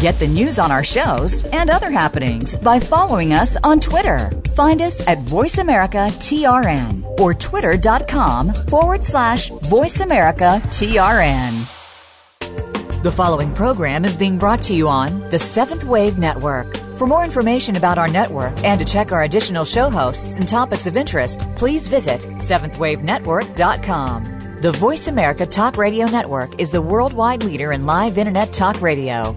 Get the news on our shows and other happenings by following us on Twitter. Find us at VoiceAmericaTRN or twitter.com forward slash VoiceAmericaTRN. The following program is being brought to you on the Seventh Wave Network. For more information about our network and to check our additional show hosts and topics of interest, please visit seventhwavenetwork.com. The Voice America Talk Radio Network is the worldwide leader in live Internet talk radio.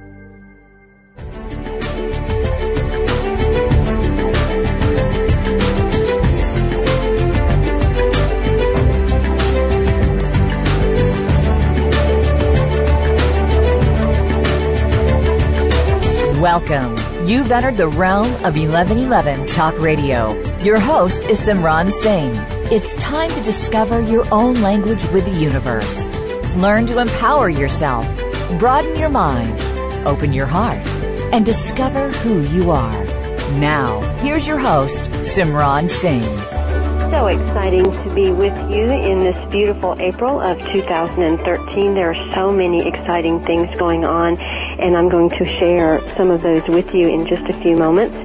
Welcome. You've entered the realm of 1111 Talk Radio. Your host is Simran Singh. It's time to discover your own language with the universe. Learn to empower yourself, broaden your mind, open your heart, and discover who you are. Now, here's your host, Simran Singh. So exciting to be with you in this beautiful April of 2013. There are so many exciting things going on and I'm going to share some of those with you in just a few moments.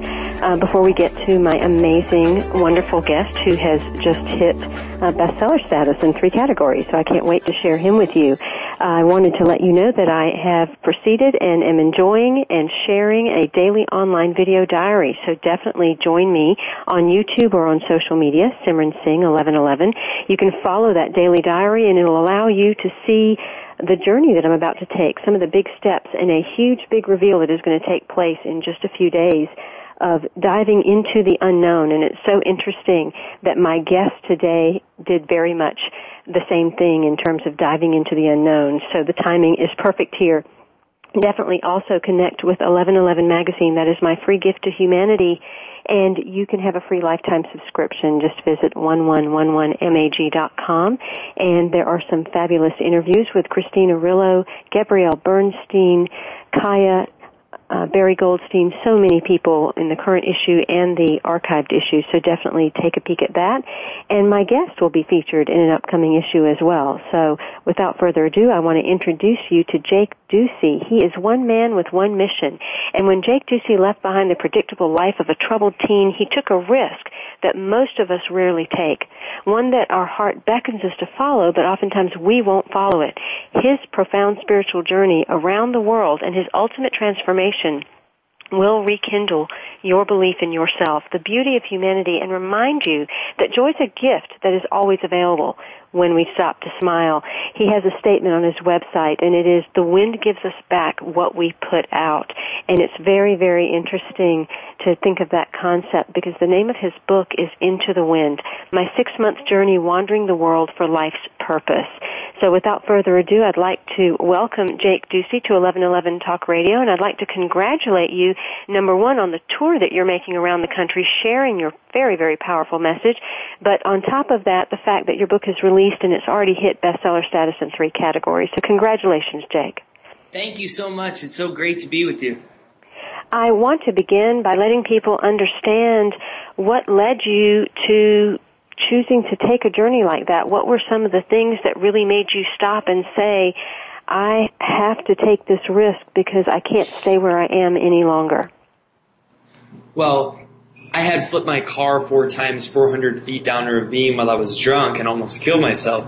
Uh, before we get to my amazing, wonderful guest who has just hit uh, bestseller status in three categories, so I can't wait to share him with you. Uh, I wanted to let you know that I have proceeded and am enjoying and sharing a daily online video diary. So definitely join me on YouTube or on social media, Simran Singh 1111. You can follow that daily diary and it'll allow you to see the journey that I'm about to take, some of the big steps and a huge big reveal that is going to take place in just a few days of diving into the unknown. And it's so interesting that my guest today did very much the same thing in terms of diving into the unknown. So the timing is perfect here. Definitely also connect with 1111 magazine. That is my free gift to humanity and you can have a free lifetime subscription. Just visit 1111mag.com and there are some fabulous interviews with Christine Arylo, Gabrielle Bernstein, Kaya uh, Barry Goldstein, so many people in the current issue and the archived issue, so definitely take a peek at that. And my guest will be featured in an upcoming issue as well. So without further ado, I want to introduce you to Jake Ducey. He is one man with one mission. And when Jake Ducey left behind the predictable life of a troubled teen, he took a risk that most of us rarely take. One that our heart beckons us to follow, but oftentimes we won't follow it. His profound spiritual journey around the world and his ultimate transformation will rekindle your belief in yourself, the beauty of humanity, and remind you that joy is a gift that is always available when we stop to smile. He has a statement on his website and it is, the wind gives us back what we put out. And it's very, very interesting to think of that concept because the name of his book is Into the Wind, my six month journey wandering the world for life's purpose. So without further ado, I'd like to welcome Jake Ducey to 1111 Talk Radio and I'd like to congratulate you, number one, on the tour that you're making around the country, sharing your very, very powerful message. But on top of that, the fact that your book is released and it's already hit bestseller status in three categories. So congratulations, Jake. Thank you so much. It's so great to be with you. I want to begin by letting people understand what led you to choosing to take a journey like that. What were some of the things that really made you stop and say, I have to take this risk because I can't stay where I am any longer? Well, I had flipped my car four times 400 feet down a ravine while I was drunk and almost killed myself.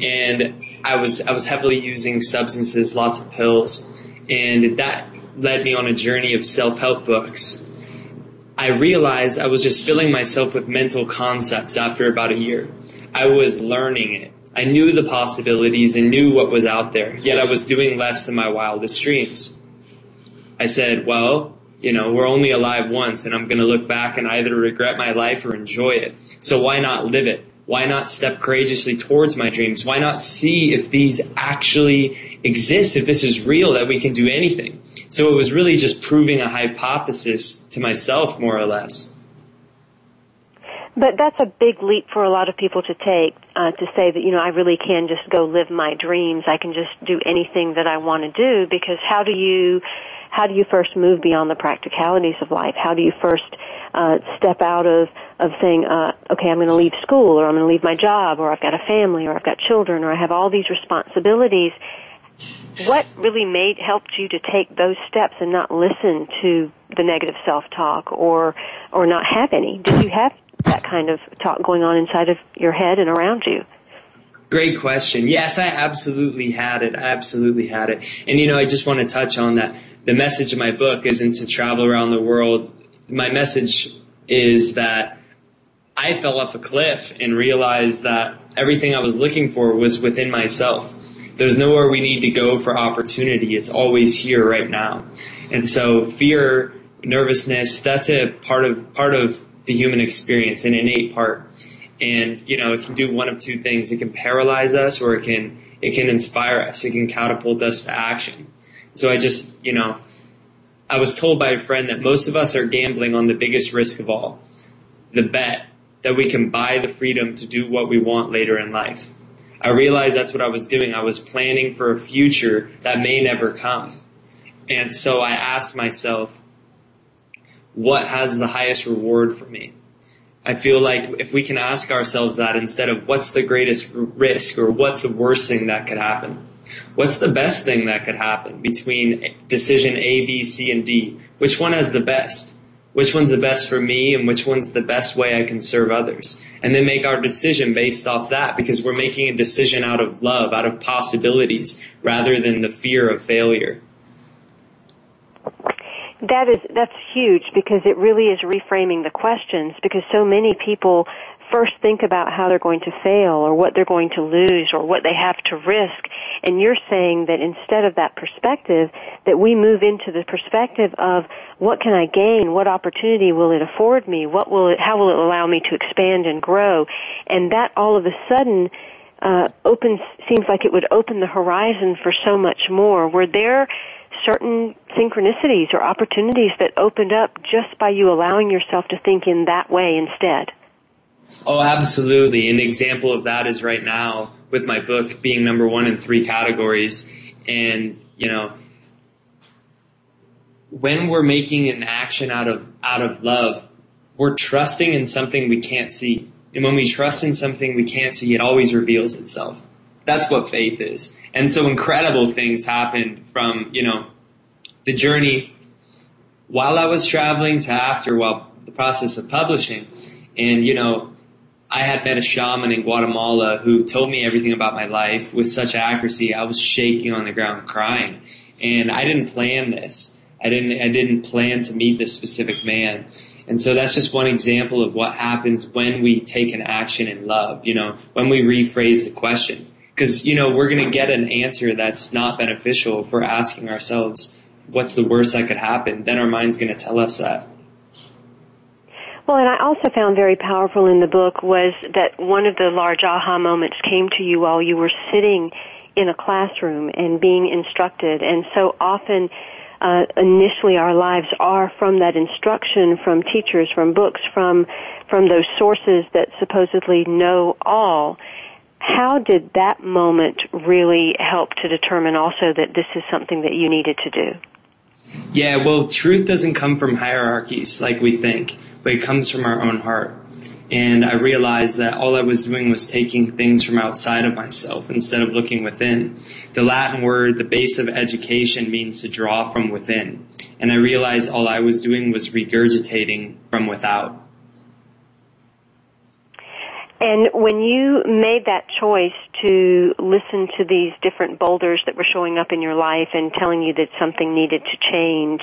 And I was I was heavily using substances, lots of pills, and that led me on a journey of self-help books. I realized I was just filling myself with mental concepts after about a year. I was learning it. I knew the possibilities and knew what was out there, yet I was doing less than my wildest dreams. I said, well, you know, we're only alive once and I'm going to look back and either regret my life or enjoy it. So why not live it? Why not step courageously towards my dreams? Why not see if these actually exist, if this is real, that we can do anything? So it was really just proving a hypothesis to myself, more or less. But that's a big leap for a lot of people to take, uh, to say that, you know, I really can just go live my dreams. I can just do anything that I want to do because how do you how do you first move beyond the practicalities of life? How do you first uh, step out of of saying, uh, okay, I'm going to leave school, or I'm going to leave my job, or I've got a family, or I've got children, or I have all these responsibilities. What really made helped you to take those steps and not listen to the negative self-talk, or or not have any? Did you have that kind of talk going on inside of your head and around you? Great question. Yes, I absolutely had it. I absolutely had it. And you know, I just want to touch on that. The message of my book isn't to travel around the world. My message is that I fell off a cliff and realized that everything I was looking for was within myself. There's nowhere we need to go for opportunity. It's always here right now. And so fear, nervousness, that's a part of part of the human experience, an innate part and you know it can do one of two things it can paralyze us or it can it can inspire us it can catapult us to action so i just you know i was told by a friend that most of us are gambling on the biggest risk of all the bet that we can buy the freedom to do what we want later in life. I realized that's what i was doing. I was planning for a future that may never come. And so i asked myself what has the highest reward for me? I feel like if we can ask ourselves that instead of what's the greatest risk or what's the worst thing that could happen, what's the best thing that could happen between decision A, B, C, and D? Which one has the best? Which one's the best for me and which one's the best way I can serve others? And then make our decision based off that because we're making a decision out of love, out of possibilities, rather than the fear of failure. That is that's huge because it really is reframing the questions because so many people first think about how they're going to fail or what they're going to lose or what they have to risk. And you're saying that instead of that perspective that we move into the perspective of what can I gain? What opportunity will it afford me? What will it how will it allow me to expand and grow? And that all of a sudden uh, opens seems like it would open the horizon for so much more. Were there certain synchronicities or opportunities that opened up just by you allowing yourself to think in that way instead. Oh, absolutely. An example of that is right now with my book being number one in three categories. And, you know, when we're making an action out of, out of love, we're trusting in something we can't see. And when we trust in something we can't see, it always reveals itself. That's what faith is. And so incredible things happened from, you know, the journey while I was traveling to after while the process of publishing. And, you know, I had met a shaman in Guatemala who told me everything about my life with such accuracy. I was shaking on the ground crying. And I didn't plan this. I didn't I didn't plan to meet this specific man. And so that's just one example of what happens when we take an action in love, you know, when we rephrase the question because you know we're going to get an answer that's not beneficial if we're asking ourselves what's the worst that could happen then our mind's going to tell us that well, and I also found very powerful in the book was that one of the large aha moments came to you while you were sitting in a classroom and being instructed. And so often, uh, initially our lives are from that instruction, from teachers, from books, from, from those sources that supposedly know all. How did that moment really help to determine also that this is something that you needed to do? Yeah, well, truth doesn't come from hierarchies like we think, but it comes from our own heart. And I realized that all I was doing was taking things from outside of myself instead of looking within. The Latin word, the base of education, means to draw from within. And I realized all I was doing was regurgitating from without. And when you made that choice to listen to these different boulders that were showing up in your life and telling you that something needed to change,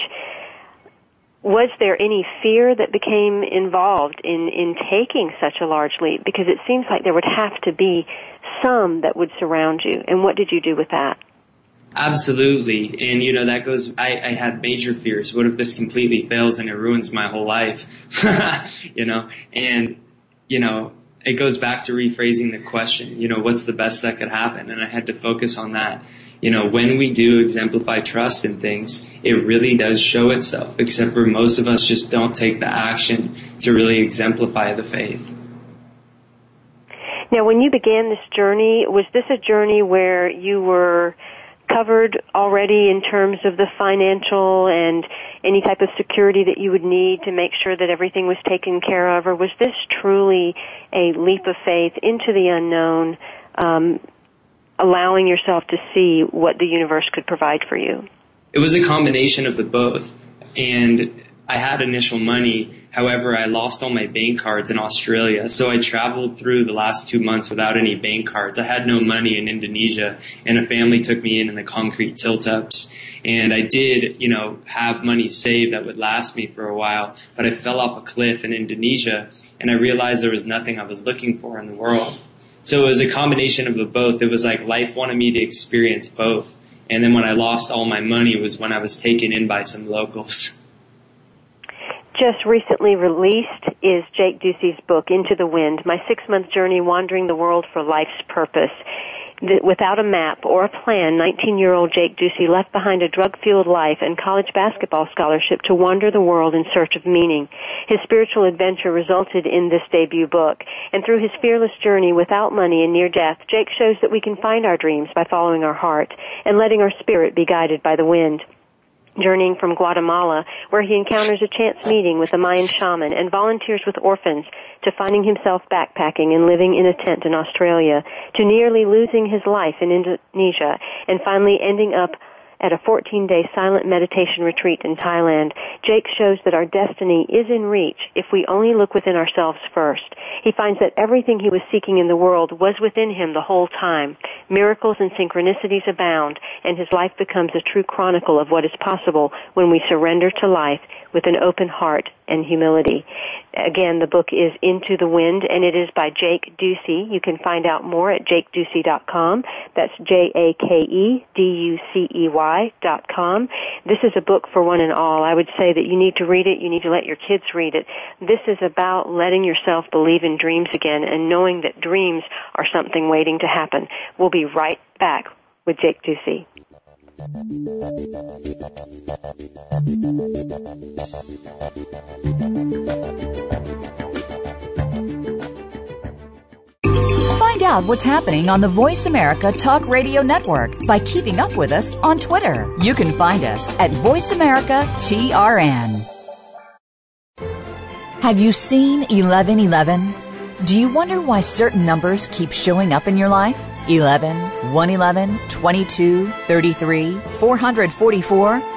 was there any fear that became involved in, in taking such a large leap? Because it seems like there would have to be some that would surround you. And what did you do with that? Absolutely. And, you know, that goes, I, I had major fears. What if this completely fails and it ruins my whole life? you know, and, you know, it goes back to rephrasing the question, you know, what's the best that could happen? And I had to focus on that. You know, when we do exemplify trust in things, it really does show itself, except for most of us just don't take the action to really exemplify the faith. Now, when you began this journey, was this a journey where you were covered already in terms of the financial and any type of security that you would need to make sure that everything was taken care of, or was this truly a leap of faith into the unknown, um, allowing yourself to see what the universe could provide for you? It was a combination of the both, and I had initial money. However, I lost all my bank cards in Australia. So I traveled through the last two months without any bank cards. I had no money in Indonesia and a family took me in in the concrete tilt ups. And I did, you know, have money saved that would last me for a while, but I fell off a cliff in Indonesia and I realized there was nothing I was looking for in the world. So it was a combination of the both. It was like life wanted me to experience both. And then when I lost all my money was when I was taken in by some locals. just recently released is Jake Ducey's book, Into the Wind, My Six Month Journey Wandering the World for Life's Purpose. Without a map or a plan, 19 year old Jake Ducey left behind a drug fueled life and college basketball scholarship to wander the world in search of meaning. His spiritual adventure resulted in this debut book. And through his fearless journey without money and near death, Jake shows that we can find our dreams by following our heart and letting our spirit be guided by the wind journeying from Guatemala, where he encounters a chance meeting with a Mayan shaman and volunteers with orphans, to finding himself backpacking and living in a tent in Australia, to nearly losing his life in Indonesia, and finally ending up at a 14 day silent meditation retreat in Thailand, Jake shows that our destiny is in reach if we only look within ourselves first. He finds that everything he was seeking in the world was within him the whole time. Miracles and synchronicities abound, and his life becomes a true chronicle of what is possible when we surrender to life with an open heart and humility. Again, the book is Into the Wind and it is by Jake Ducey. You can find out more at jakeducey.com. That's J-A-K-E-D-U-C-E-Y dot com. This is a book for one and all. I would say that you need to read it. You need to let your kids read it. This is about letting yourself believe in dreams again and knowing that dreams are something waiting to happen. We'll be right back with Jake Ducey. Out what's happening on the Voice America Talk Radio Network by keeping up with us on Twitter. You can find us at Voice America TRN. Have you seen 1111? Do you wonder why certain numbers keep showing up in your life? 11, 111, 22, 33, 444.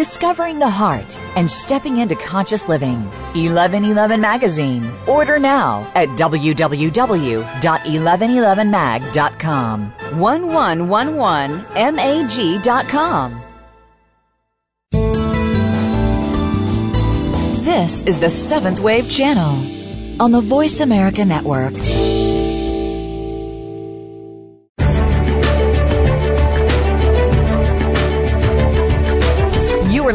discovering the heart, and stepping into conscious living. 1111 Magazine. Order now at www.1111mag.com. 1111mag.com. This is the Seventh Wave Channel on the Voice America Network.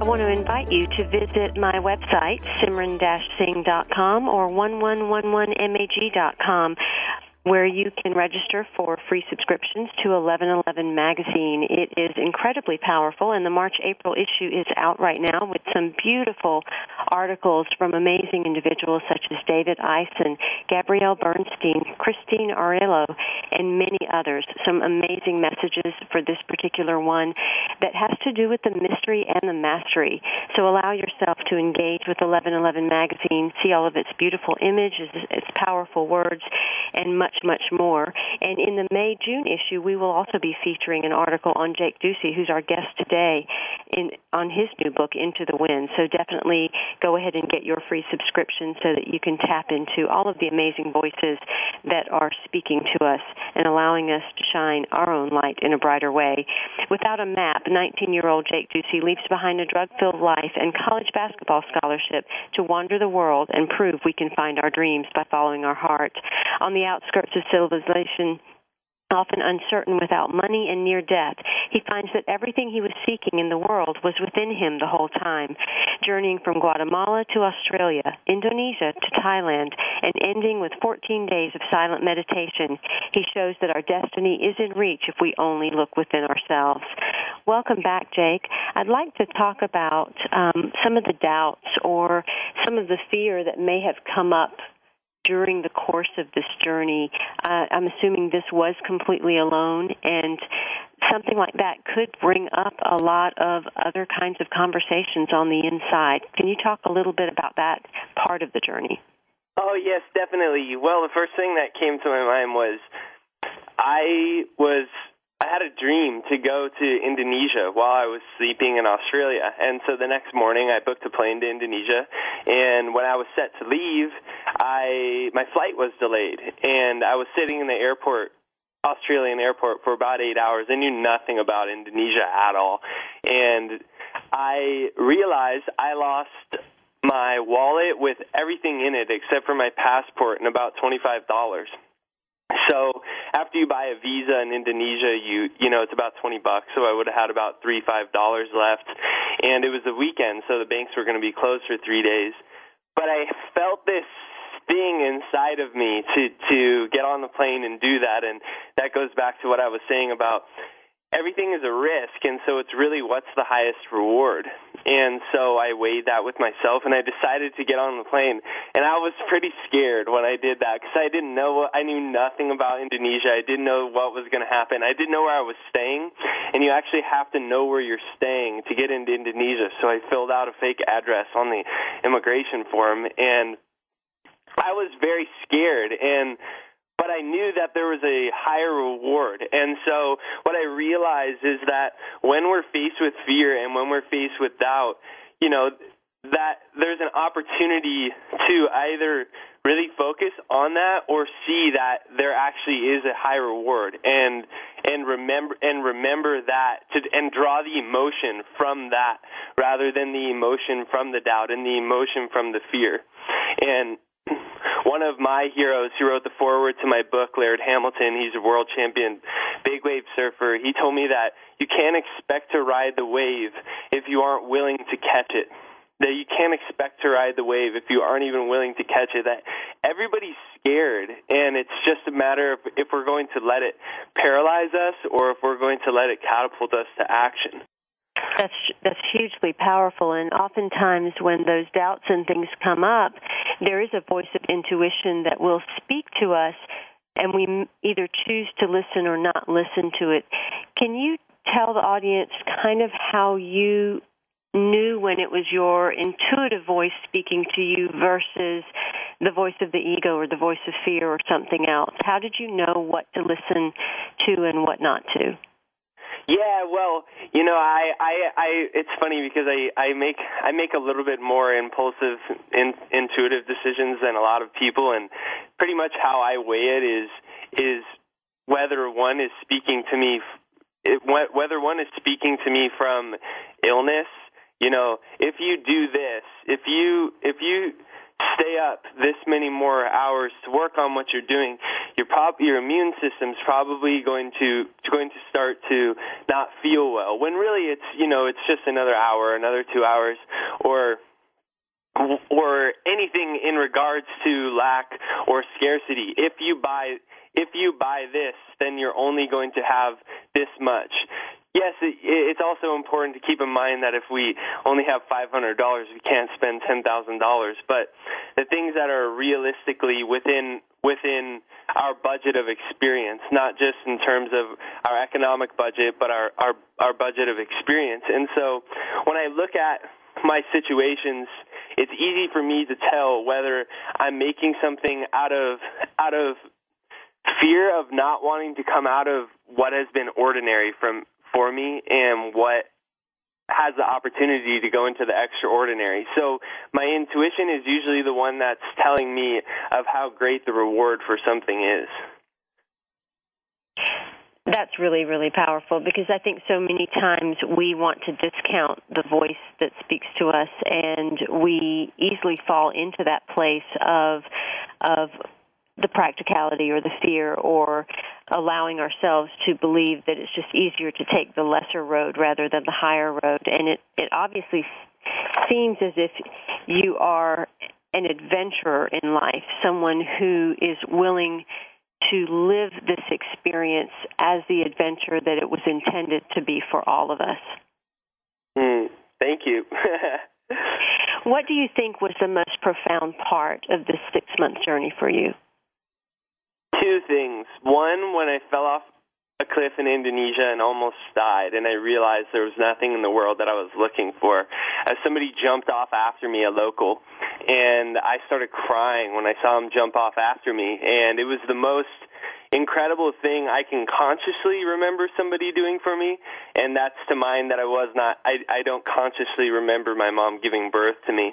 I want to invite you to visit my website, simran-singh.com or 1111mag.com where you can register for free subscriptions to 1111 magazine. It is incredibly powerful and the March-April issue is out right now with some beautiful articles from amazing individuals such as David Eisen, Gabrielle Bernstein, Christine Arylo, and many others. Some amazing messages for this particular one that has to do with the mystery and the mastery. So allow yourself to engage with 1111 magazine, see all of its beautiful images, its powerful words, and much, much more. And in the May June issue, we will also be featuring an article on Jake Ducey, who's our guest today, in on his new book Into the Wind. So definitely go ahead and get your free subscription so that you can tap into all of the amazing voices that are speaking to us and allowing us to shine our own light in a brighter way. Without a map, 19-year-old Jake Ducey leaves behind a drug-filled life and college basketball scholarship to wander the world and prove we can find our dreams by following our heart. On the outskirts of civilization, often uncertain without money and near death, he finds that everything he was seeking in the world was within him the whole time. Journeying from Guatemala to Australia, Indonesia to Thailand, and ending with 14 days of silent meditation, he shows that our destiny is in reach if we only look within ourselves. Welcome back, Jake. I'd like to talk about um, some of the doubts or some of the fear that may have come up during the course of this journey. Uh, I'm assuming this was completely alone, and something like that could bring up a lot of other kinds of conversations on the inside. Can you talk a little bit about that part of the journey? Oh, yes, definitely. Well, the first thing that came to my mind was I was I had a dream to go to Indonesia while I was sleeping in Australia. And so the next morning I booked a plane to Indonesia and when I was set to leave, I my flight was delayed and I was sitting in the airport Australian airport for about 8 hours. I knew nothing about Indonesia at all. And I realized I lost my wallet with everything in it except for my passport and about $25. So after you buy a visa in Indonesia, you you know it's about twenty bucks. So I would have had about three five dollars left, and it was the weekend, so the banks were going to be closed for three days. But I felt this sting inside of me to to get on the plane and do that, and that goes back to what I was saying about everything is a risk, and so it's really what's the highest reward. And so I weighed that with myself, and I decided to get on the plane. And I was pretty scared when I did that because I didn't know, I knew nothing about Indonesia. I didn't know what was going to happen. I didn't know where I was staying, and you actually have to know where you're staying to get into Indonesia. So I filled out a fake address on the immigration form, and I was very scared. And but I knew that there was a higher reward. And so what I realized is that when we're faced with fear and when we're faced with doubt, you know, that there's an opportunity to either really focus on that or see that there actually is a high reward and and remember and remember that to and draw the emotion from that rather than the emotion from the doubt and the emotion from the fear and one of my heroes who wrote the foreword to my book, Laird Hamilton, he's a world champion big wave surfer. He told me that you can't expect to ride the wave if you aren't willing to catch it. That you can't expect to ride the wave if you aren't even willing to catch it. That everybody's scared, and it's just a matter of if we're going to let it paralyze us or if we're going to let it catapult us to action. That's that's hugely powerful, and oftentimes when those doubts and things come up, there is a voice of intuition that will speak to us, and we either choose to listen or not listen to it. Can you tell the audience kind of how you knew when it was your intuitive voice speaking to you versus the voice of the ego or the voice of fear or something else? How did you know what to listen to and what not to? Yeah, well, you know, I, I, I, it's funny because I, I make, I make a little bit more impulsive, in, intuitive decisions than a lot of people, and pretty much how I weigh it is, is whether one is speaking to me, it, whether one is speaking to me from illness. You know, if you do this, if you, if you stay up this many more hours to work on what you're doing, your prob- your immune system's probably going to going to start to not feel well. When really it's you know it's just another hour, another two hours, or or anything in regards to lack or scarcity. If you buy if you buy this, then you're only going to have this much. Yes, it, it's also important to keep in mind that if we only have $500, we can't spend $10,000. But the things that are realistically within within our budget of experience, not just in terms of our economic budget, but our our, our budget of experience. And so, when I look at my situations, it's easy for me to tell whether I'm making something out of out of fear of not wanting to come out of what has been ordinary from for me and what has the opportunity to go into the extraordinary. So my intuition is usually the one that's telling me of how great the reward for something is. That's really, really powerful because I think so many times we want to discount the voice that speaks to us, and we easily fall into that place of of the practicality or the fear or allowing ourselves to believe that it's just easier to take the lesser road rather than the higher road and it it obviously seems as if you are an adventurer in life someone who is willing to live this experience as the adventure that it was intended to be for all of us. Mm, thank you. what do you think was the most profound part of this six month journey for you? Two things. One, when I fell off a cliff in Indonesia and almost died, and I realized there was nothing in the world that I was looking for. As somebody jumped off after me, a local, and I started crying when I saw him jump off after me, and it was the most incredible thing I can consciously remember somebody doing for me, and that's to mind that I was not. I I don't consciously remember my mom giving birth to me,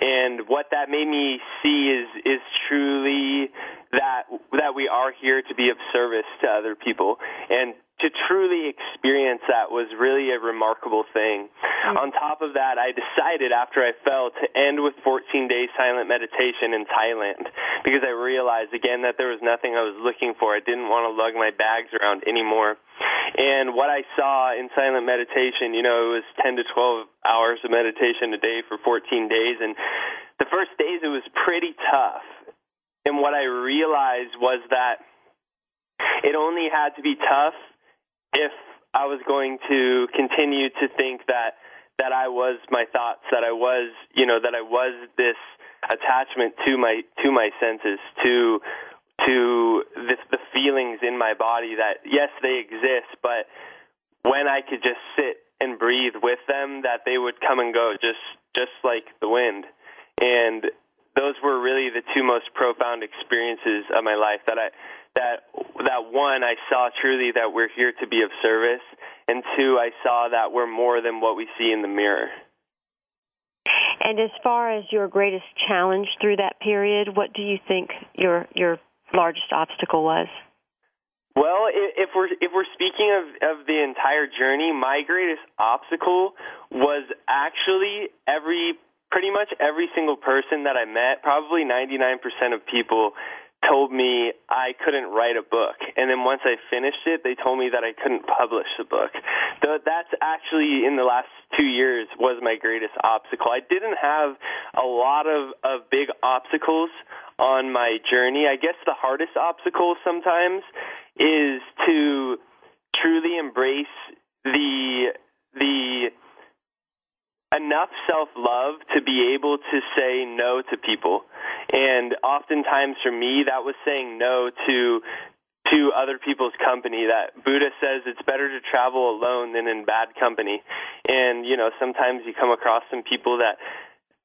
and what that made me see is is truly that that we are here to be of service to other people and to truly experience that was really a remarkable thing. Mm-hmm. On top of that, I decided after I fell to end with 14 days silent meditation in Thailand because I realized again that there was nothing I was looking for. I didn't want to lug my bags around anymore. And what I saw in silent meditation, you know, it was 10 to 12 hours of meditation a day for 14 days and the first days it was pretty tough. And what I realized was that it only had to be tough if I was going to continue to think that that I was my thoughts, that I was, you know, that I was this attachment to my to my senses, to to the, the feelings in my body that yes, they exist, but when I could just sit and breathe with them, that they would come and go just just like the wind. And those were really the two most profound experiences of my life that I that that one I saw truly that we're here to be of service, and two I saw that we're more than what we see in the mirror. And as far as your greatest challenge through that period, what do you think your your largest obstacle was? Well, if we're if we're speaking of of the entire journey, my greatest obstacle was actually every pretty much every single person that I met, probably 99% of people told me I couldn't write a book. And then once I finished it, they told me that I couldn't publish the book. So that's actually in the last two years was my greatest obstacle. I didn't have a lot of, of big obstacles on my journey. I guess the hardest obstacle sometimes is to truly embrace the the enough self love to be able to say no to people. And oftentimes for me, that was saying no to to other people's company that Buddha says it's better to travel alone than in bad company. And, you know, sometimes you come across some people that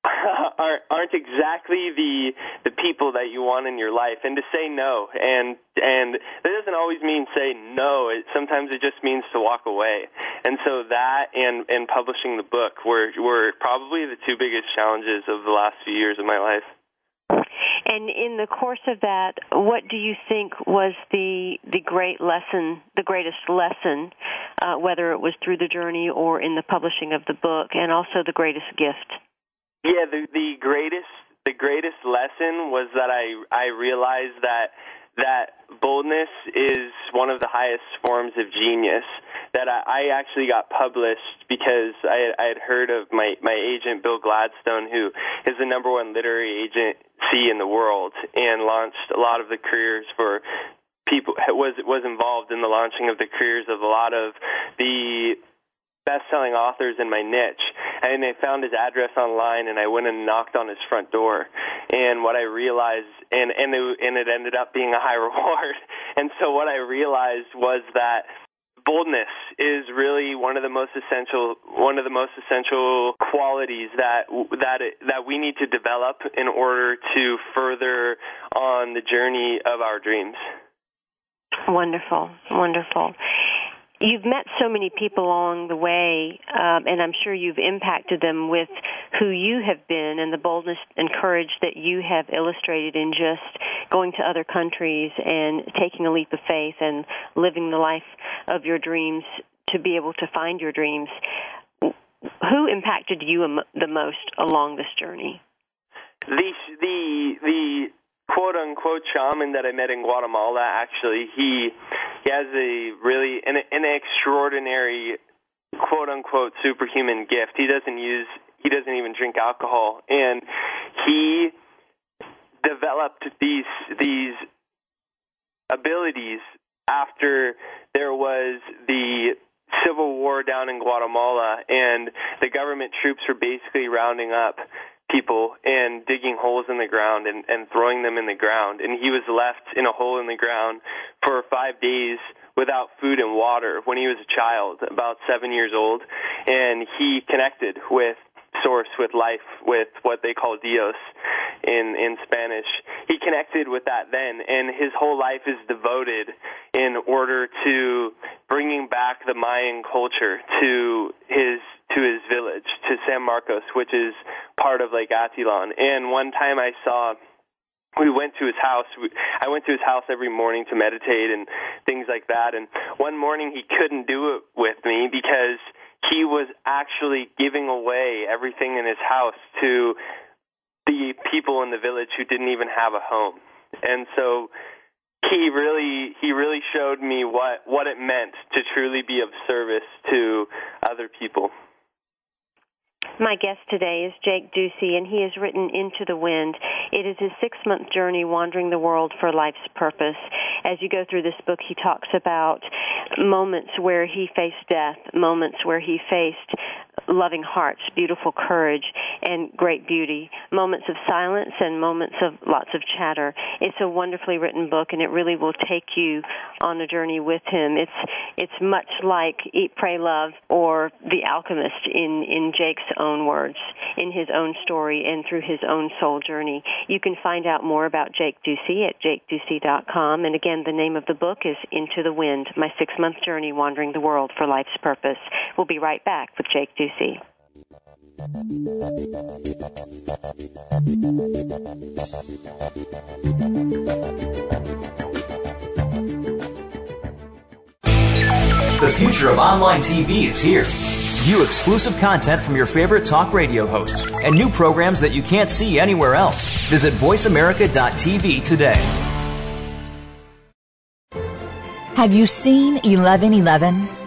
aren't exactly the the people that you want in your life and to say no and and that doesn't always mean say no it sometimes it just means to walk away and so that and and publishing the book were were probably the two biggest challenges of the last few years of my life and in the course of that, what do you think was the the great lesson, the greatest lesson, uh, whether it was through the journey or in the publishing of the book, and also the greatest gift? Yeah, the the greatest the greatest lesson was that I I realized that that boldness is one of the highest forms of genius. That I, I actually got published because I, I had heard of my my agent Bill Gladstone, who is the number one literary agency in the world, and launched a lot of the careers for people was was involved in the launching of the careers of a lot of the best-selling authors in my niche, and they found his address online, and I went and knocked on his front door. And what I realized, and and it, and it ended up being a high reward. And so what I realized was that boldness is really one of the most essential one of the most essential qualities that that it, that we need to develop in order to further on the journey of our dreams. Wonderful, wonderful. You've met so many people along the way, um, and I'm sure you've impacted them with who you have been and the boldness and courage that you have illustrated in just going to other countries and taking a leap of faith and living the life of your dreams to be able to find your dreams. Who impacted you the most along this journey? The the the quote unquote shaman that I met in Guatemala actually he he has a really an, an extraordinary quote unquote superhuman gift. He doesn't use he doesn't even drink alcohol and he developed these these abilities after there was the civil war down in Guatemala and the government troops were basically rounding up people and digging holes in the ground and, and throwing them in the ground. And he was left in a hole in the ground for five days without food and water when he was a child, about seven years old. And he connected with source, with life, with what they call Dios in, in Spanish. He connected with that then, and his whole life is devoted in order to bringing back the Mayan culture to his to his village, to San Marcos, which is part of Lake Atitlan. And one time I saw we went to his house. I went to his house every morning to meditate and things like that. And one morning he couldn't do it with me because he was actually giving away everything in his house to the people in the village who didn't even have a home. And so he really he really showed me what what it meant to truly be of service to other people. My guest today is Jake Ducey, and he has written Into the Wind. It is his six month journey wandering the world for life's purpose. As you go through this book, he talks about moments where he faced death, moments where he faced loving hearts, beautiful courage, and great beauty, moments of silence and moments of lots of chatter. It's a wonderfully written book, and it really will take you on a journey with him. It's it's much like Eat, Pray, Love or The Alchemist in in Jake's own words, in his own story, and through his own soul journey. You can find out more about Jake Ducey at jakeducey.com. And again, the name of the book is Into the Wind: My Six Month Journey Wandering the World for Life's Purpose. We'll be right back with Jake Ducey. The future of online TV is here. View exclusive content from your favorite talk radio hosts and new programs that you can't see anywhere else. Visit VoiceAmerica.tv today. Have you seen 1111?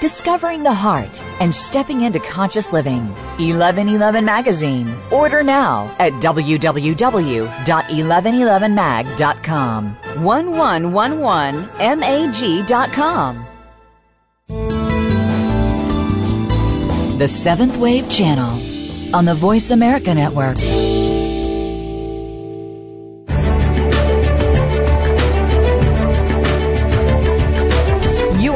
discovering the heart, and stepping into conscious living. 1111 Magazine. Order now at www.1111mag.com. 1111mag.com. The Seventh Wave Channel on the Voice America Network.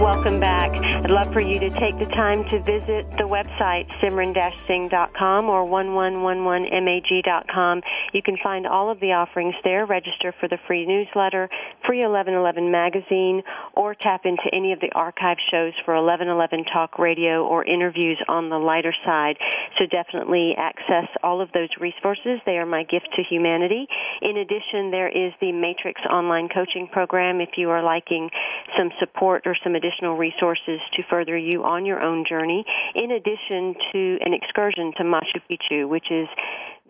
Welcome back. I'd love for you to take the time to visit the website simran-singh.com or 1111mag.com. You can find all of the offerings there. Register for the free newsletter, free 1111 magazine, or tap into any of the archive shows for 1111 Talk Radio or interviews on the lighter side. So definitely access all of those resources. They are my gift to humanity. In addition, there is the Matrix online coaching program if you are liking some support or some additional resources to further you on your own journey. In addition to an excursion to Machu Picchu, which is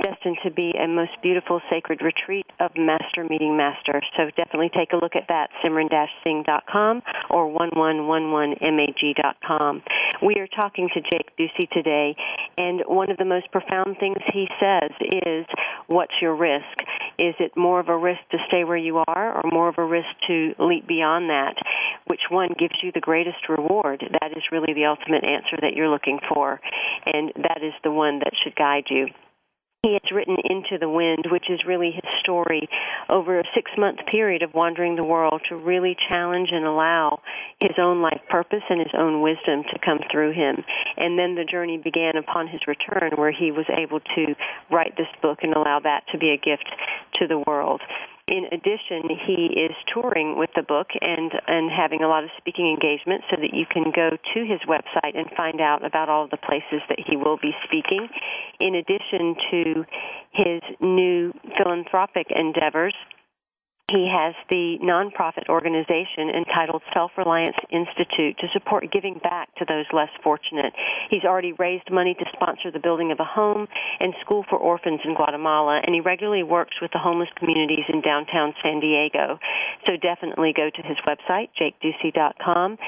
destined to be a most beautiful sacred retreat of master meeting master. So definitely take a look at that, simran-singh.com or 1111mag.com. We are talking to Jake Ducey today, and one of the most profound things he says is, what's your risk? Is it more of a risk to stay where you are or more of a risk to leap beyond that? Which one gives you the greatest reward? That is really the ultimate answer that you're looking for, and that is the one that should guide you. He has written Into the Wind, which is really his story over a six month period of wandering the world to really challenge and allow his own life purpose and his own wisdom to come through him. And then the journey began upon his return, where he was able to write this book and allow that to be a gift to the world. In addition, he is touring with the book and and having a lot of speaking engagements so that you can go to his website and find out about all of the places that he will be speaking. In addition to his new philanthropic endeavors, he has the nonprofit organization entitled Self Reliance Institute to support giving back to those less fortunate. He's already raised money to sponsor the building of a home and school for orphans in Guatemala, and he regularly works with the homeless communities in downtown San Diego. So definitely go to his website, jakeducey.com.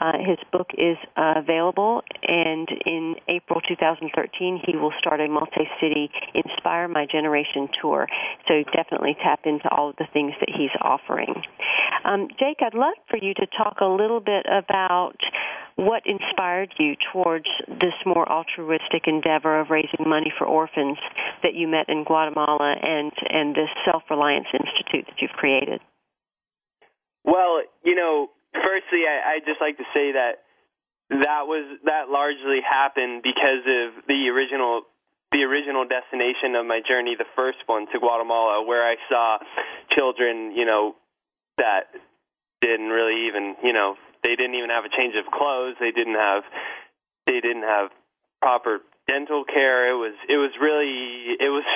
Uh, his book is uh, available, and in April 2013, he will start a multi-city Inspire My Generation tour. So definitely tap into all of the things that he's offering. Um, Jake, I'd love for you to talk a little bit about what inspired you towards this more altruistic endeavor of raising money for orphans that you met in Guatemala and and this Self Reliance Institute that you've created. Well, you know, firstly, I, I just like to say that that was that largely happened because of the original the original destination of my journey, the first one to Guatemala, where I saw children, you know, that didn't really even, you know, they didn't even have a change of clothes. They didn't have, they didn't have proper dental care. It was it was really it was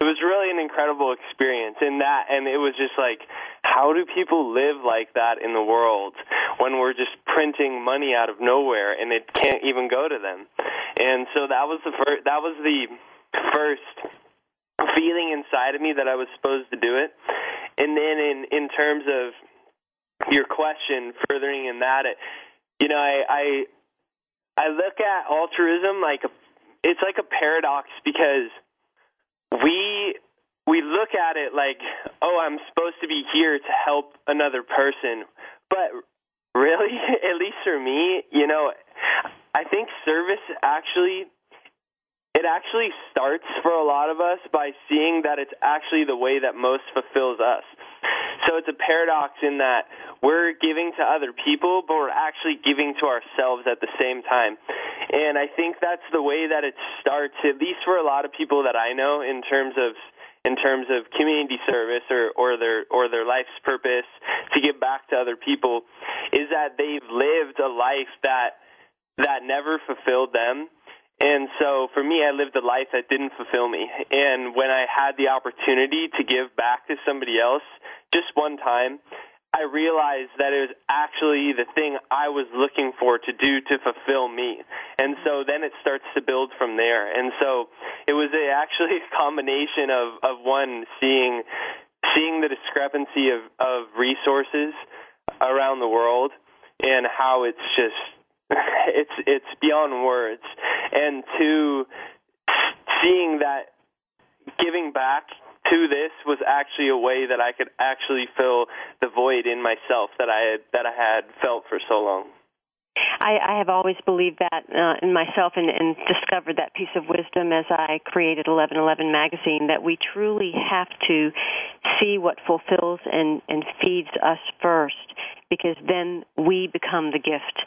it was really an incredible experience in that and it was just like how do people live like that in the world when we're just printing money out of nowhere and it can't even go to them. And so that was the first that was the first feeling inside of me that I was supposed to do it. And then in in terms of your question furthering in that it, you know I I I look at altruism like a it's like a paradox because we we look at it like, oh, I'm supposed to be here to help another person, but really, at least for me, you know, I think service actually it actually starts for a lot of us by seeing that it's actually the way that most fulfills us. So it's a paradox in that we're giving to other people, but we're actually giving to ourselves at the same time. And I think that's the way that it starts, at least for a lot of people that I know, in terms of in terms of community service or, or their or their life's purpose to give back to other people, is that they've lived a life that that never fulfilled them and so for me, I lived a life that didn't fulfill me. And when I had the opportunity to give back to somebody else just one time, I realized that it was actually the thing I was looking for to do to fulfill me. And so then it starts to build from there. And so it was a, actually a combination of, of one seeing seeing the discrepancy of, of resources around the world and how it's just it's it's beyond words. And to seeing that giving back to this was actually a way that I could actually fill the void in myself that I had that I had felt for so long. I, I have always believed that uh, in myself and, and discovered that piece of wisdom as I created 1111 magazine that we truly have to see what fulfills and, and feeds us first because then we become the gift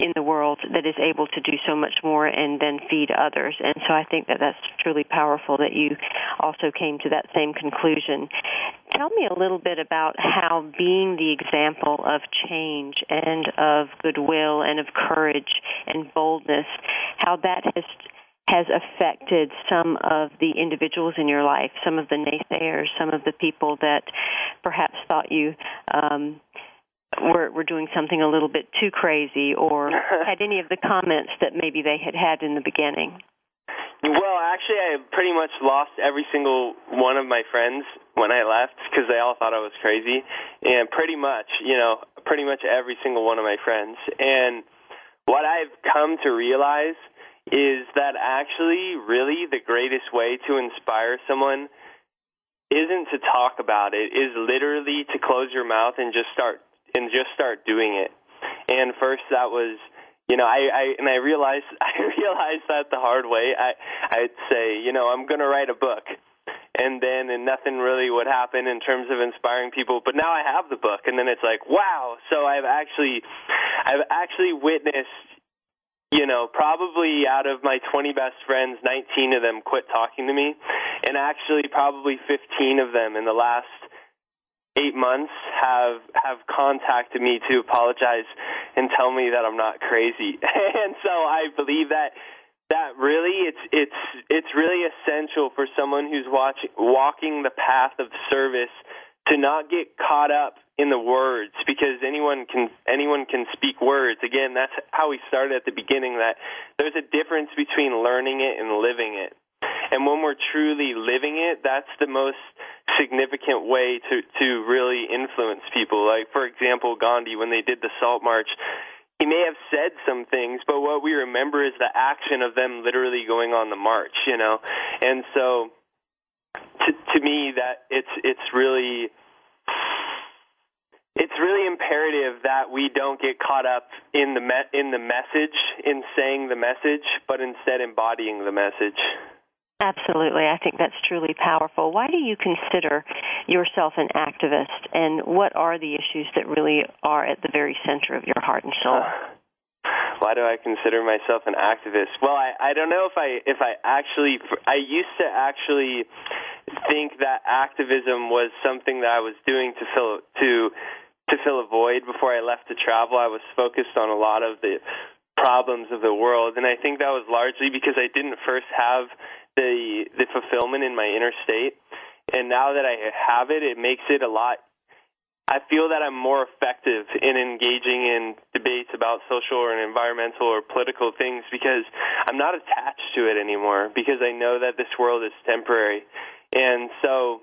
in the world that is able to do so much more and then feed others. And so I think that that's truly powerful that you also came to that same conclusion. Tell me a little bit about how being the example of change and of goodwill and of courage and boldness, how that has has affected some of the individuals in your life, some of the naysayers, some of the people that perhaps thought you um, were, were doing something a little bit too crazy or had any of the comments that maybe they had had in the beginning? Well, actually, I pretty much lost every single one of my friends when I left because they all thought I was crazy, and pretty much, you know, pretty much every single one of my friends. And what I've come to realize is that actually, really, the greatest way to inspire someone isn't to talk about it, is literally to close your mouth and just start and just start doing it. And first that was you know, I, I and I realized I realized that the hard way. I I'd say, you know, I'm to write a book. And then and nothing really would happen in terms of inspiring people, but now I have the book and then it's like, wow. So I've actually I've actually witnessed you know, probably out of my 20 best friends, 19 of them quit talking to me, and actually probably 15 of them in the last eight months have have contacted me to apologize and tell me that I'm not crazy. and so I believe that that really it's it's it's really essential for someone who's watching walking the path of service to not get caught up in the words because anyone can anyone can speak words again that's how we started at the beginning that there's a difference between learning it and living it and when we're truly living it, that's the most significant way to to really influence people. Like for example, Gandhi when they did the Salt March, he may have said some things, but what we remember is the action of them literally going on the march, you know. And so to to me that it's it's really it's really imperative that we don't get caught up in the me- in the message, in saying the message, but instead embodying the message. Absolutely. I think that's truly powerful. Why do you consider yourself an activist, and what are the issues that really are at the very center of your heart and soul? Why do I consider myself an activist? Well, I, I don't know if I if I actually I used to actually think that activism was something that I was doing to fill to to fill a void before I left to travel. I was focused on a lot of the problems of the world, and I think that was largely because I didn't first have the the fulfillment in my inner state. And now that I have it, it makes it a lot. I feel that I'm more effective in engaging in debates about social or environmental or political things because I'm not attached to it anymore because I know that this world is temporary. And so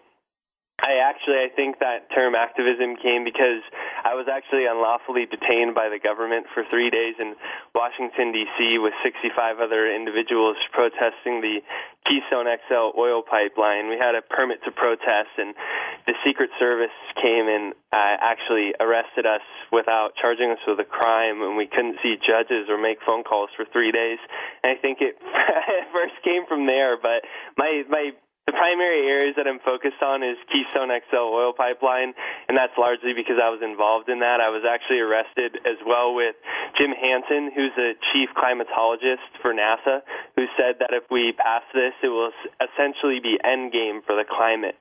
I actually I think that term activism came because I was actually unlawfully detained by the government for three days in Washington D.C. with 65 other individuals protesting the Keystone XL oil pipeline. We had a permit to protest, and the Secret Service came and uh, actually arrested us without charging us with a crime, and we couldn't see judges or make phone calls for three days. And I think it first came from there, but my my the primary areas that I'm focused on is Keystone XL oil pipeline, and that's largely because I was involved in that. I was actually arrested as well with Jim Hansen, who's a chief climatologist for NASA, who said that if we pass this, it will essentially be endgame for the climate.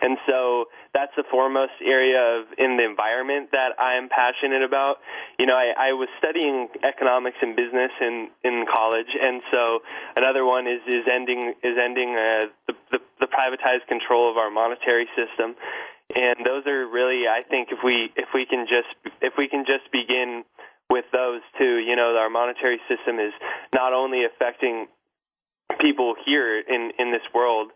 And so that's the foremost area of in the environment that I am passionate about. You know, I, I was studying economics and business in in college, and so another one is is ending is ending uh, the the privatized control of our monetary system. And those are really, I think, if we if we can just if we can just begin with those two, you know, our monetary system is not only affecting people here in in this world,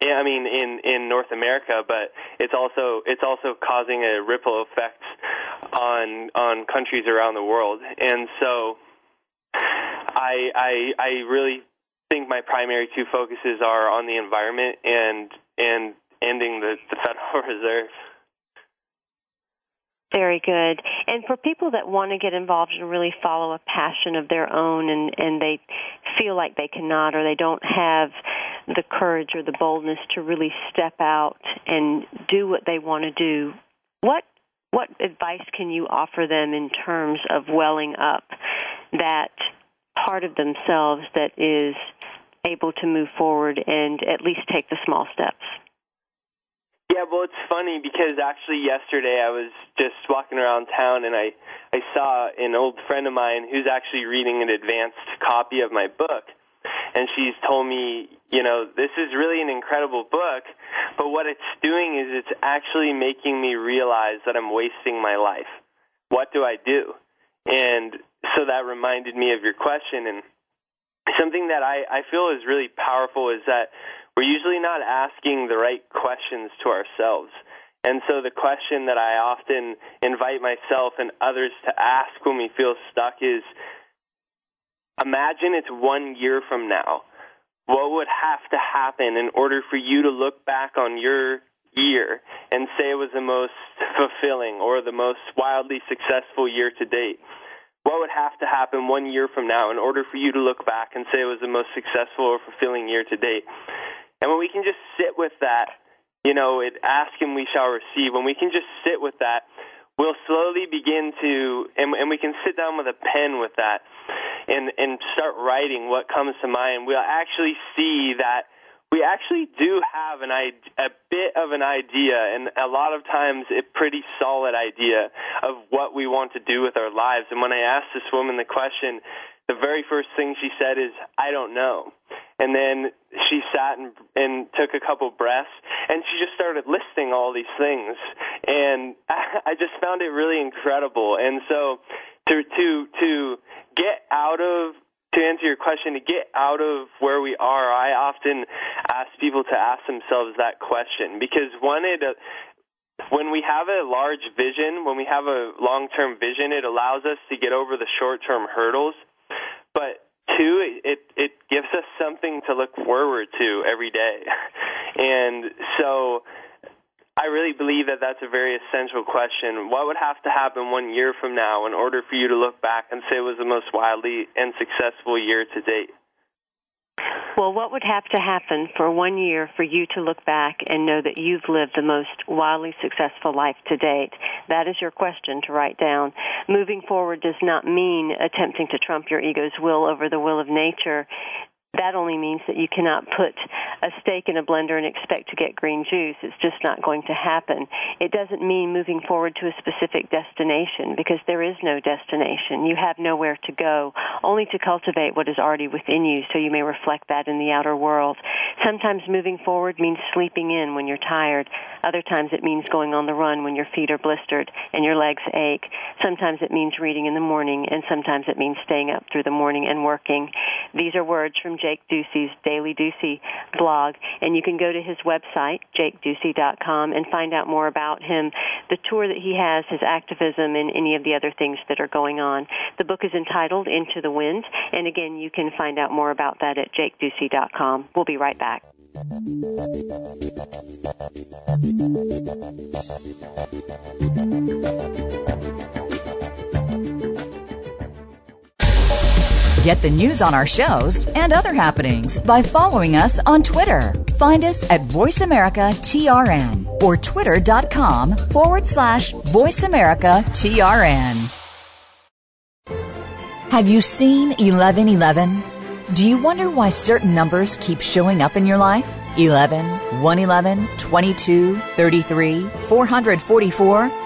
eh, I mean, in in North America, but it's also it's also causing a ripple effect on on countries around the world, and so I I I really think my primary two focuses are on the environment and and ending the, the Federal Reserve. Very good. And for people that want to get involved and really follow a passion of their own and, and they feel like they cannot or they don't have the courage or the boldness to really step out and do what they want to do, what what advice can you offer them in terms of welling up that part of themselves that is able to move forward and at least take the small steps. Yeah, well, it's funny because actually yesterday I was just walking around town and I I saw an old friend of mine who's actually reading an advanced copy of my book, and she's told me, you know, this is really an incredible book, but what it's doing is it's actually making me realize that I'm wasting my life. What do I do? And so that reminded me of your question and something that I, I feel is really powerful is that we're usually not asking the right questions to ourselves. And so the question that I often invite myself and others to ask when we feel stuck is imagine it's one year from now. What would have to happen in order for you to look back on your year and say it was the most fulfilling or the most wildly successful year to date? What would have to happen one year from now in order for you to look back and say it was the most successful or fulfilling year to date? And when we can just sit with that, you know, it ask and we shall receive. When we can just sit with that, we'll slowly begin to, and, and we can sit down with a pen with that and, and start writing what comes to mind. We'll actually see that we actually do have an a bit of an idea, and a lot of times a pretty solid idea of what we want to do with our lives. And when I asked this woman the question, the very first thing she said is, I don't know. And then she sat and, and took a couple breaths, and she just started listing all these things. And I, I just found it really incredible. And so to, to, to get out of to answer your question, to get out of where we are, I often ask people to ask themselves that question because one, it uh, when we have a large vision, when we have a long-term vision, it allows us to get over the short-term hurdles but two, it it gives us something to look forward to every day, and so. I really believe that that's a very essential question. What would have to happen one year from now in order for you to look back and say it was the most wildly and successful year to date? Well, what would have to happen for one year for you to look back and know that you've lived the most wildly successful life to date? That is your question to write down. Moving forward does not mean attempting to trump your ego's will over the will of nature that only means that you cannot put a steak in a blender and expect to get green juice. It's just not going to happen. It doesn't mean moving forward to a specific destination because there is no destination. You have nowhere to go, only to cultivate what is already within you so you may reflect that in the outer world. Sometimes moving forward means sleeping in when you're tired. Other times it means going on the run when your feet are blistered and your legs ache. Sometimes it means reading in the morning and sometimes it means staying up through the morning and working. These are words from Jake Ducey's Daily Ducey blog, and you can go to his website, jakeducey.com, and find out more about him, the tour that he has, his activism, and any of the other things that are going on. The book is entitled Into the Wind, and again, you can find out more about that at jakeducey.com. We'll be right back. Get the news on our shows and other happenings by following us on Twitter. Find us at VoiceAmericaTRN or twitter.com forward slash VoiceAmericaTRN. Have you seen 1111? Do you wonder why certain numbers keep showing up in your life? 11, 111, 22, 33, 444?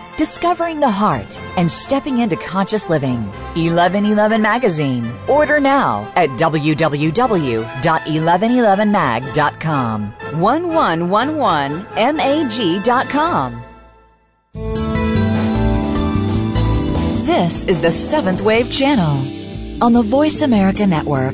discovering the heart, and stepping into conscious living. 1111 Magazine. Order now at www.1111mag.com. 1111mag.com. This is the Seventh Wave Channel on the Voice America Network.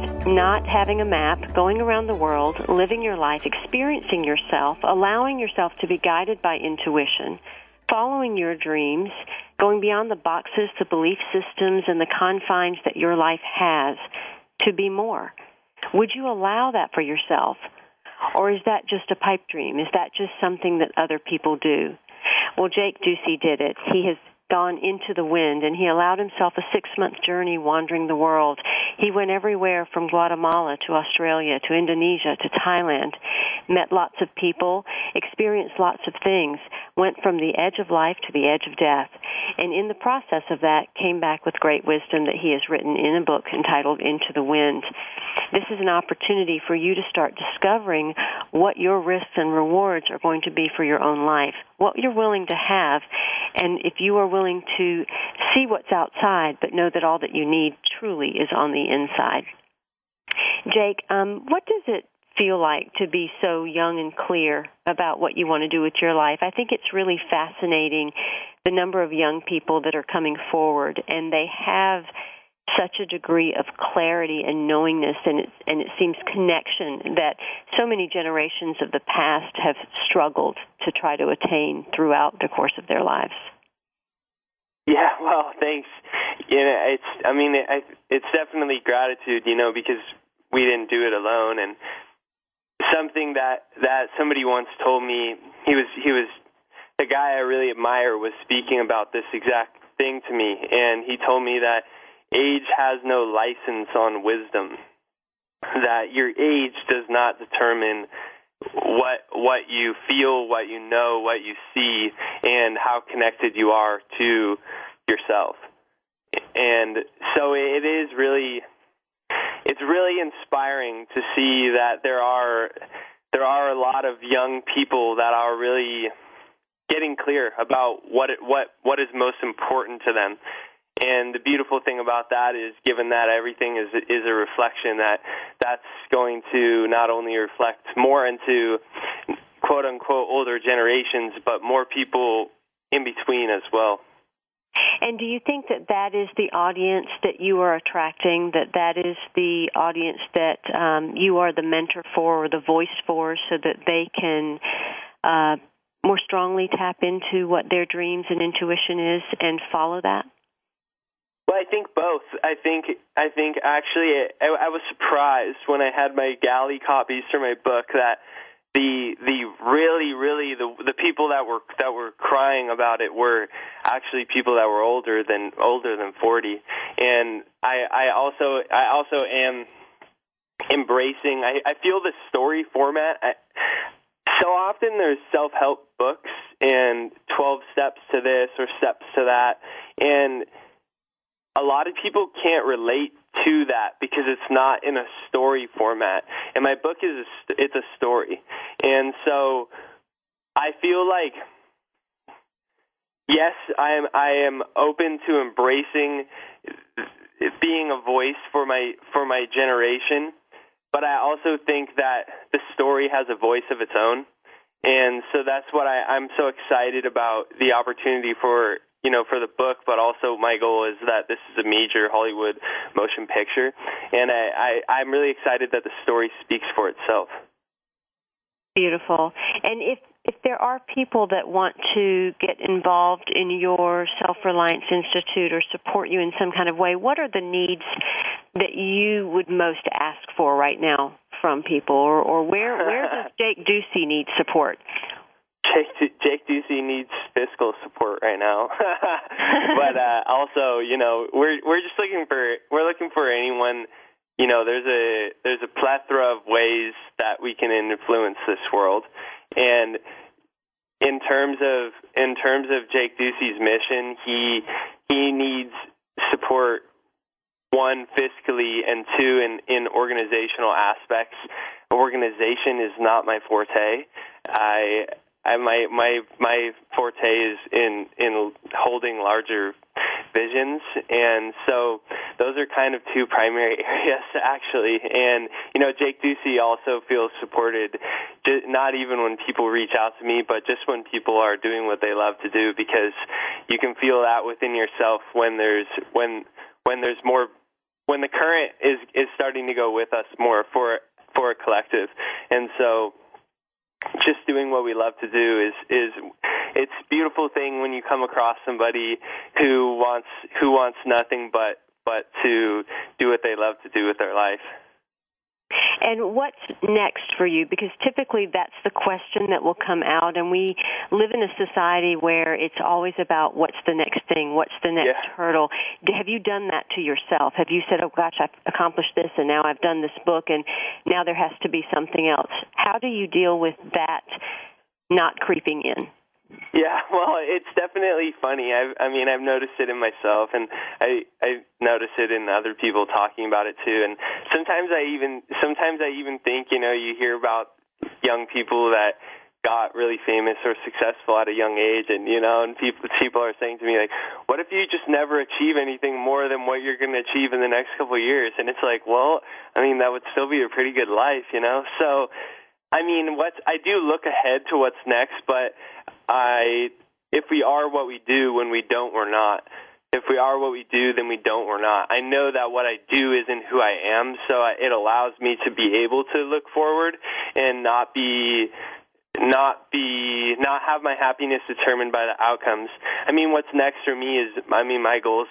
not having a map, going around the world, living your life, experiencing yourself, allowing yourself to be guided by intuition, following your dreams, going beyond the boxes, the belief systems, and the confines that your life has to be more. Would you allow that for yourself? Or is that just a pipe dream? Is that just something that other people do? Well, Jake Ducey did it. He has gone into the wind and he allowed himself a six month journey wandering the world. He went everywhere from Guatemala to Australia to Indonesia to Thailand, met lots of people, experienced lots of things, went from the edge of life to the edge of death. And in the process of that, came back with great wisdom that he has written in a book entitled Into the Wind. This is an opportunity for you to start discovering what your risks and rewards are going to be for your own life, what you're willing to have, and if you are willing to see what's outside, but know that all that you need truly is on the inside. Jake, um, what does it feel like to be so young and clear about what you want to do with your life? I think it's really fascinating the number of young people that are coming forward, and they have such a degree of clarity and knowingness and it, and it seems connection that so many generations of the past have struggled to try to attain throughout the course of their lives. Yeah, well, thanks. You know, it's I mean, it, it's definitely gratitude, you know, because we didn't do it alone and something that that somebody once told me, he was he was the guy I really admire was speaking about this exact thing to me and he told me that age has no license on wisdom. That your age does not determine what what you feel, what you know, what you see, and how connected you are to yourself. And so it is really it's really inspiring to see that there are there are a lot of young people that are really getting clear about what it, what what is most important to them and the beautiful thing about that is, given that everything is is a reflection, that that's going to not only reflect more into quote unquote older generations, but more people in between as well. And do you think that that is the audience that you are attracting? That that is the audience that um, you are the mentor for or the voice for, so that they can uh, more strongly tap into what their dreams and intuition is and follow that? Well, I think both. I think I think actually I, I was surprised when I had my galley copies for my book that the the really really the the people that were that were crying about it were actually people that were older than older than 40 and I I also I also am embracing I I feel the story format. I, so often there's self-help books and 12 steps to this or steps to that. And a lot of people can't relate to that because it's not in a story format. And my book is a, it's a story, and so I feel like yes, I am I am open to embracing being a voice for my for my generation, but I also think that the story has a voice of its own. And so that's what I, I'm so excited about the opportunity for you know, for the book, but also my goal is that this is a major Hollywood motion picture, and I, I I'm really excited that the story speaks for itself. Beautiful. And if if there are people that want to get involved in your Self Reliance Institute or support you in some kind of way, what are the needs that you would most ask for right now from people, or, or where where does Jake Ducey need support? Jake, Jake Ducey needs fiscal support right now, but uh, also, you know, we're we're just looking for we're looking for anyone. You know, there's a there's a plethora of ways that we can influence this world, and in terms of in terms of Jake Ducey's mission, he he needs support one fiscally and two in in organizational aspects. Organization is not my forte. I I, my my my forte is in in holding larger visions, and so those are kind of two primary areas actually. And you know, Jake Ducey also feels supported, not even when people reach out to me, but just when people are doing what they love to do, because you can feel that within yourself when there's when when there's more when the current is is starting to go with us more for for a collective, and so just doing what we love to do is is it's a beautiful thing when you come across somebody who wants who wants nothing but but to do what they love to do with their life. And what's next for you? Because typically that's the question that will come out, and we live in a society where it's always about what's the next thing, what's the next yeah. hurdle. Have you done that to yourself? Have you said, oh gosh, I've accomplished this, and now I've done this book, and now there has to be something else? How do you deal with that not creeping in? Yeah, well, it's definitely funny. I I mean, I've noticed it in myself and I I notice it in other people talking about it too. And sometimes I even sometimes I even think, you know, you hear about young people that got really famous or successful at a young age and you know and people people are saying to me like what if you just never achieve anything more than what you're going to achieve in the next couple of years and it's like well i mean that would still be a pretty good life you know so i mean what i do look ahead to what's next but I if we are what we do when we don't we're not. If we are what we do, then we don't we're not. I know that what I do isn't who I am, so it allows me to be able to look forward and not be not be not have my happiness determined by the outcomes. I mean, what's next for me is I mean, my goals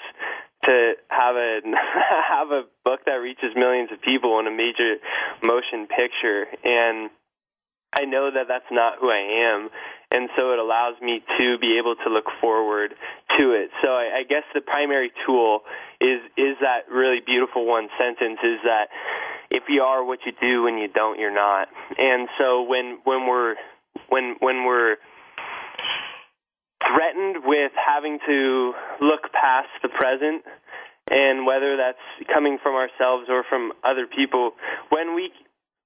to have a have a book that reaches millions of people in a major motion picture and I know that that's not who I am and so it allows me to be able to look forward to it. So I, I guess the primary tool is is that really beautiful one sentence is that if you are what you do when you don't, you're not. And so when when we're when when we're threatened with having to look past the present and whether that's coming from ourselves or from other people when we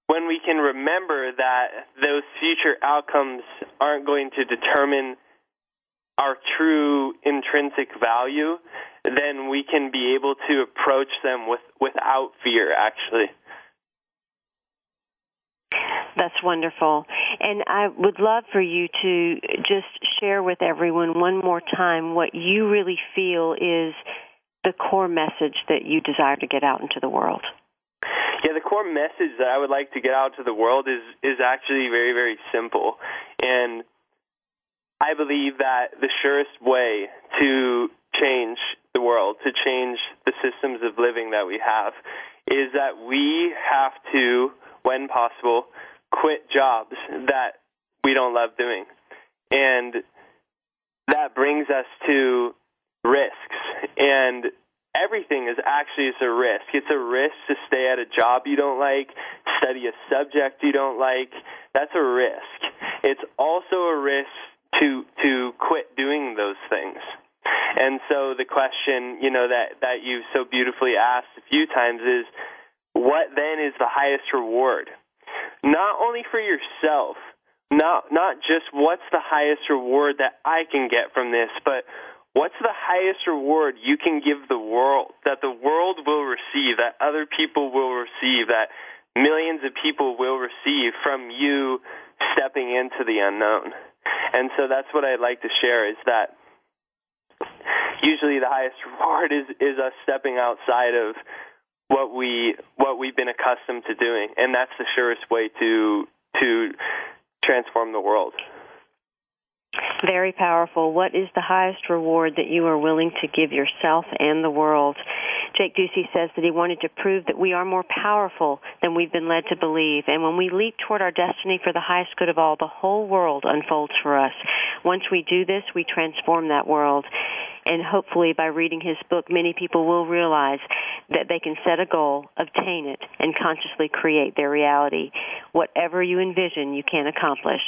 when we can remember that those future outcomes aren't going to determine our true intrinsic value, then we can be able to approach them with without fear actually. That's wonderful. And I would love for you to just share with everyone one more time what you really feel is the core message that you desire to get out into the world. Yeah, the core message that I would like to get out to the world is is actually very very simple, and I believe that the surest way to change the world, to change the systems of living that we have, is that we have to, when possible, quit jobs that we don't love doing, and that brings us to risks. And everything is actually is a risk. It's a risk to stay at a job you don't like, study a subject you don't like. That's a risk. It's also a risk to to quit doing those things. And so the question, you know, that that you so beautifully asked a few times is what then is the highest reward? Not only for yourself, not not just what's the highest reward that I can get from this, but What's the highest reward you can give the world, that the world will receive, that other people will receive, that millions of people will receive from you stepping into the unknown? And so that's what I'd like to share is that usually the highest reward is, is us stepping outside of what we what we've been accustomed to doing and that's the surest way to to transform the world. Very powerful. What is the highest reward that you are willing to give yourself and the world? Jake Ducey says that he wanted to prove that we are more powerful than we've been led to believe. And when we leap toward our destiny for the highest good of all, the whole world unfolds for us. Once we do this, we transform that world. And hopefully by reading his book, many people will realize that they can set a goal, obtain it, and consciously create their reality. Whatever you envision, you can accomplish.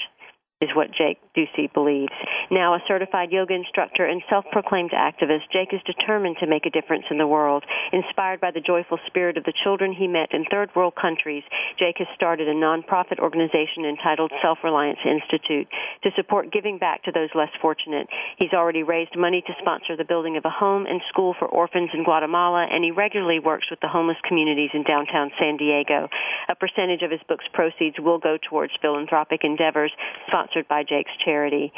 Is what Jake Ducey believes. Now a certified yoga instructor and self-proclaimed activist, Jake is determined to make a difference in the world. Inspired by the joyful spirit of the children he met in third world countries, Jake has started a nonprofit organization entitled Self-Reliance Institute to support giving back to those less fortunate. He's already raised money to sponsor the building of a home and school for orphans in Guatemala, and he regularly works with the homeless communities in downtown San Diego. A percentage of his book's proceeds will go towards philanthropic endeavors sponsored by Jake's charity.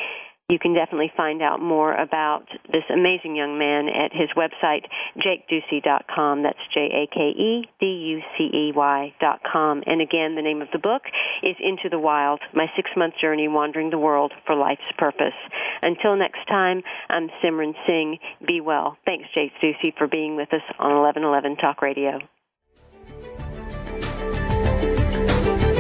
You can definitely find out more about this amazing young man at his website, jakeducey.com. That's J-A-K-E-D-U-C-E-Y dot. And again, the name of the book is Into the Wild, My Six-Month Journey Wandering the World for Life's Purpose. Until next time, I'm Simran Singh. Be well. Thanks, Jake Ducey, for being with us on 1111 Talk Radio.